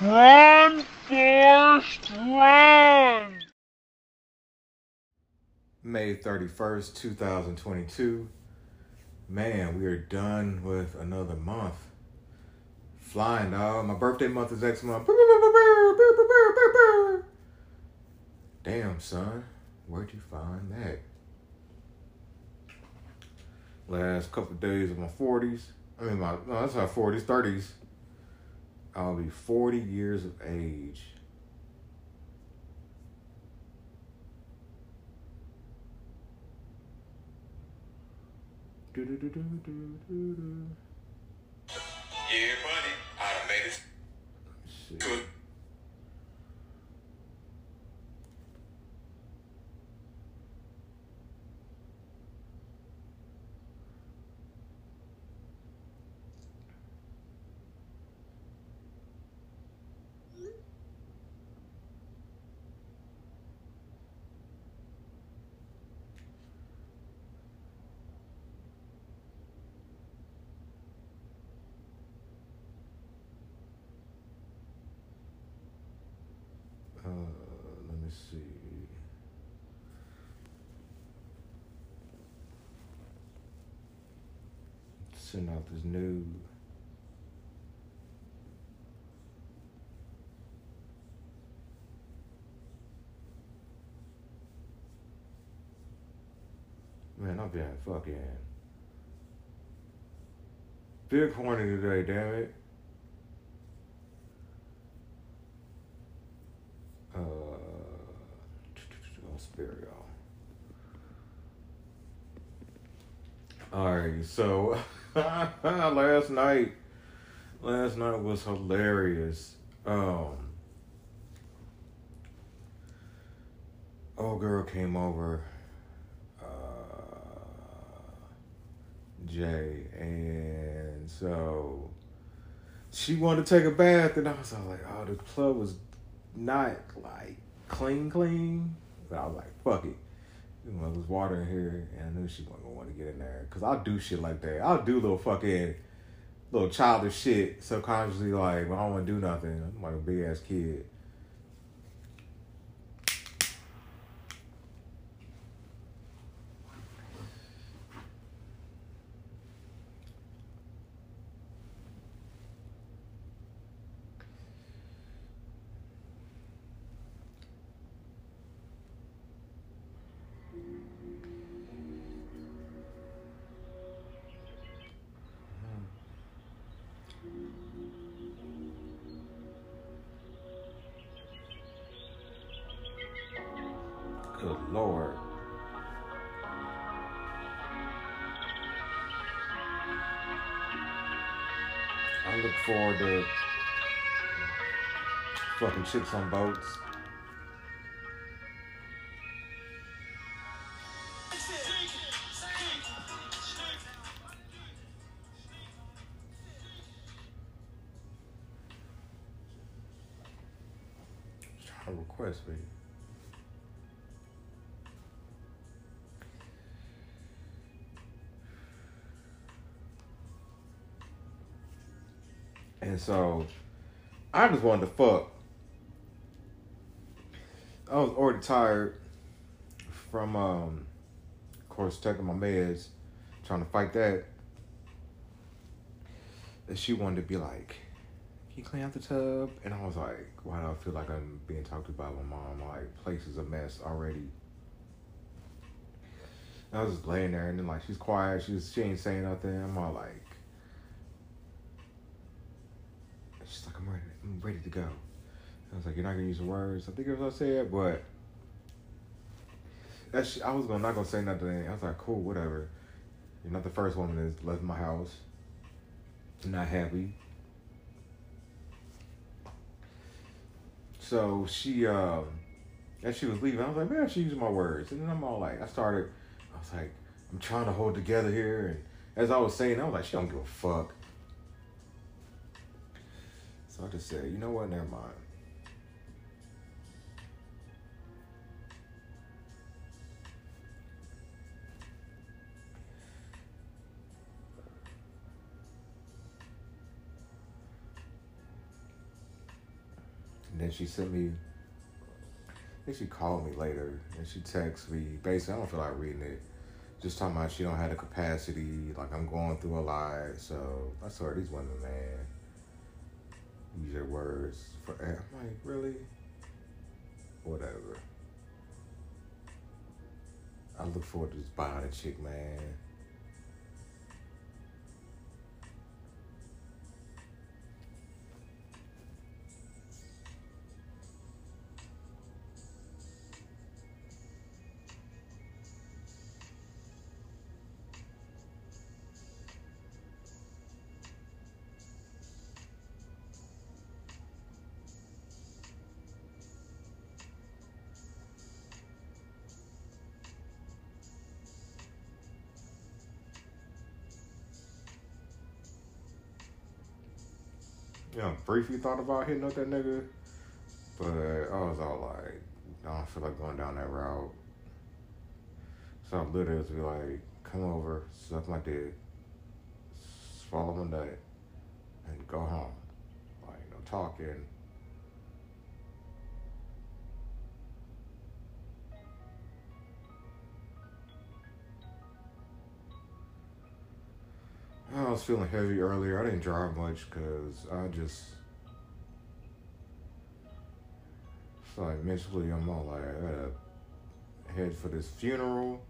Run, Forrest, run! May 31st, 2022. Man, we are done with another month. Flying, dog. My birthday month is next month. Damn, son. Where'd you find that? Last couple of days of my 40s. I mean, my, no, that's not 40s, 30s. I'll be 40 years of age. Yeah, buddy. I done made it Shit. to Uh, let me see. Send out this new. Man, I'm been fucking big horny today, damn it. Uh, I'll spare y'all. Alright, so last night, last night was hilarious. Um, old girl came over, uh, Jay, and so she wanted to take a bath, and I was like, oh, the club was not like clean, clean. But I was like, fuck it. You know, there's water in here, and I knew she wasn't gonna want to get in there. Cause I'll do shit like that. I'll do little fucking, little childish shit subconsciously. Like, when I don't want to do nothing. I'm like a big ass kid. Good lord. I look forward to fucking chicks on boats. Request And so I just wanted to fuck. I was already tired from um of course taking my meds, trying to fight that. And she wanted to be like, Can you clean out the tub? And I was like, Why do I feel like I'm being talked to by my mom? Like place is a mess already. And I was just laying there and then like she's quiet, she's she ain't saying nothing. I'm all like She's like, I'm ready. I'm ready to go. I was like, you're not gonna use the words. I think it was what I said, but that's I was gonna not gonna say nothing. I was like, cool, whatever. You're not the first woman that's left my house. I'm Not happy. So she, um, as she was leaving, I was like, man, she used my words, and then I'm all like, I started. I was like, I'm trying to hold together here, and as I was saying, I was like, she don't give a fuck. So I just said, you know what? Never mind. And then she sent me. I think she called me later, and she texted me. Basically, I don't feel like reading it. Just talking about she don't have the capacity. Like I'm going through a lot, so I told her these women, man. Use your words for. I'm like, really? Whatever. I look forward to just buying a chick, man. You know, briefly thought about hitting up that nigga, but I was all like, I don't feel like going down that route. So I literally was be like, come over, suck my dick, swallow my nut, and go home. Like, no talking. I was feeling heavy earlier. I didn't drive much because I just it's like mentally I'm all like I gotta head for this funeral.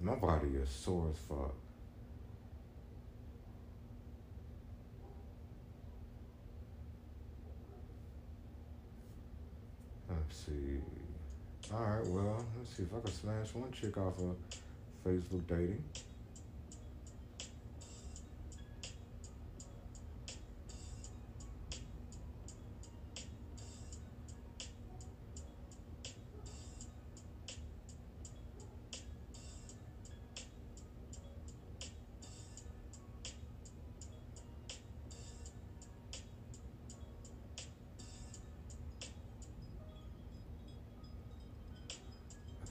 My body is sore as fuck. Let's see. All right, well, let's see if I can smash one chick off of Facebook dating.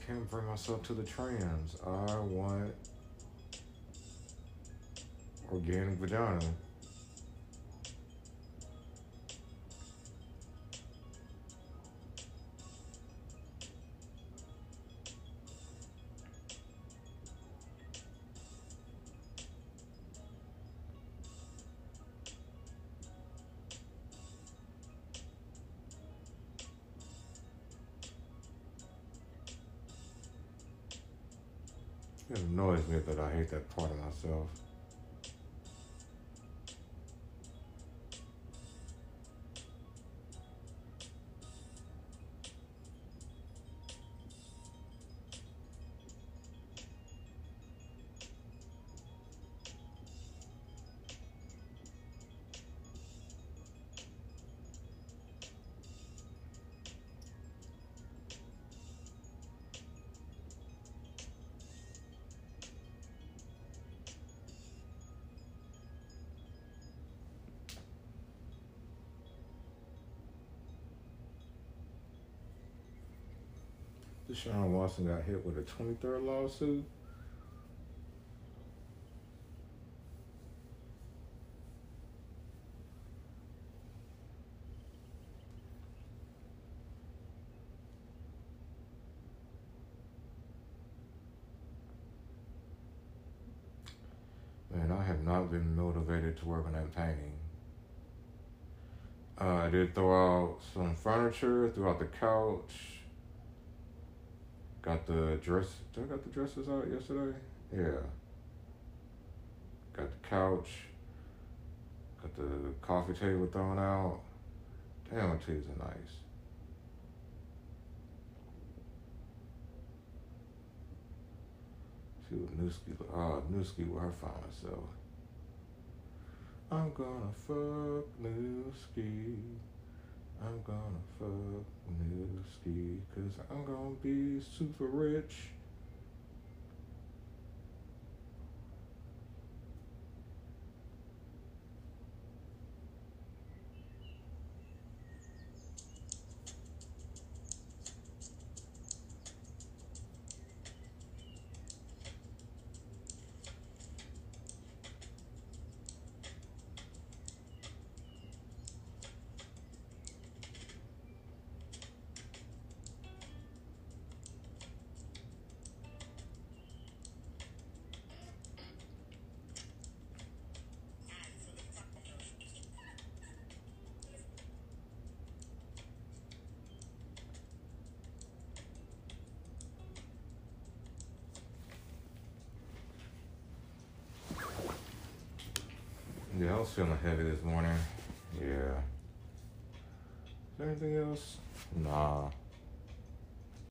Can't bring myself to the trans. I want organic vagina. It annoys me that I hate that part of myself. Deshaun Watson got hit with a 23rd lawsuit. Man, I have not been motivated to work on that painting. Uh, I did throw out some furniture, threw out the couch. Got the dress. Did I got the dresses out yesterday? Yeah. Got the couch. Got the coffee table thrown out. Damn, are nice. See what Newski, uh, Newski where I fine self. I'm gonna fuck Newski. I'm gonna fuck Newski, cause I'm gonna be super rich. Yeah, I was feeling heavy this morning. Yeah. Is there anything else? Nah.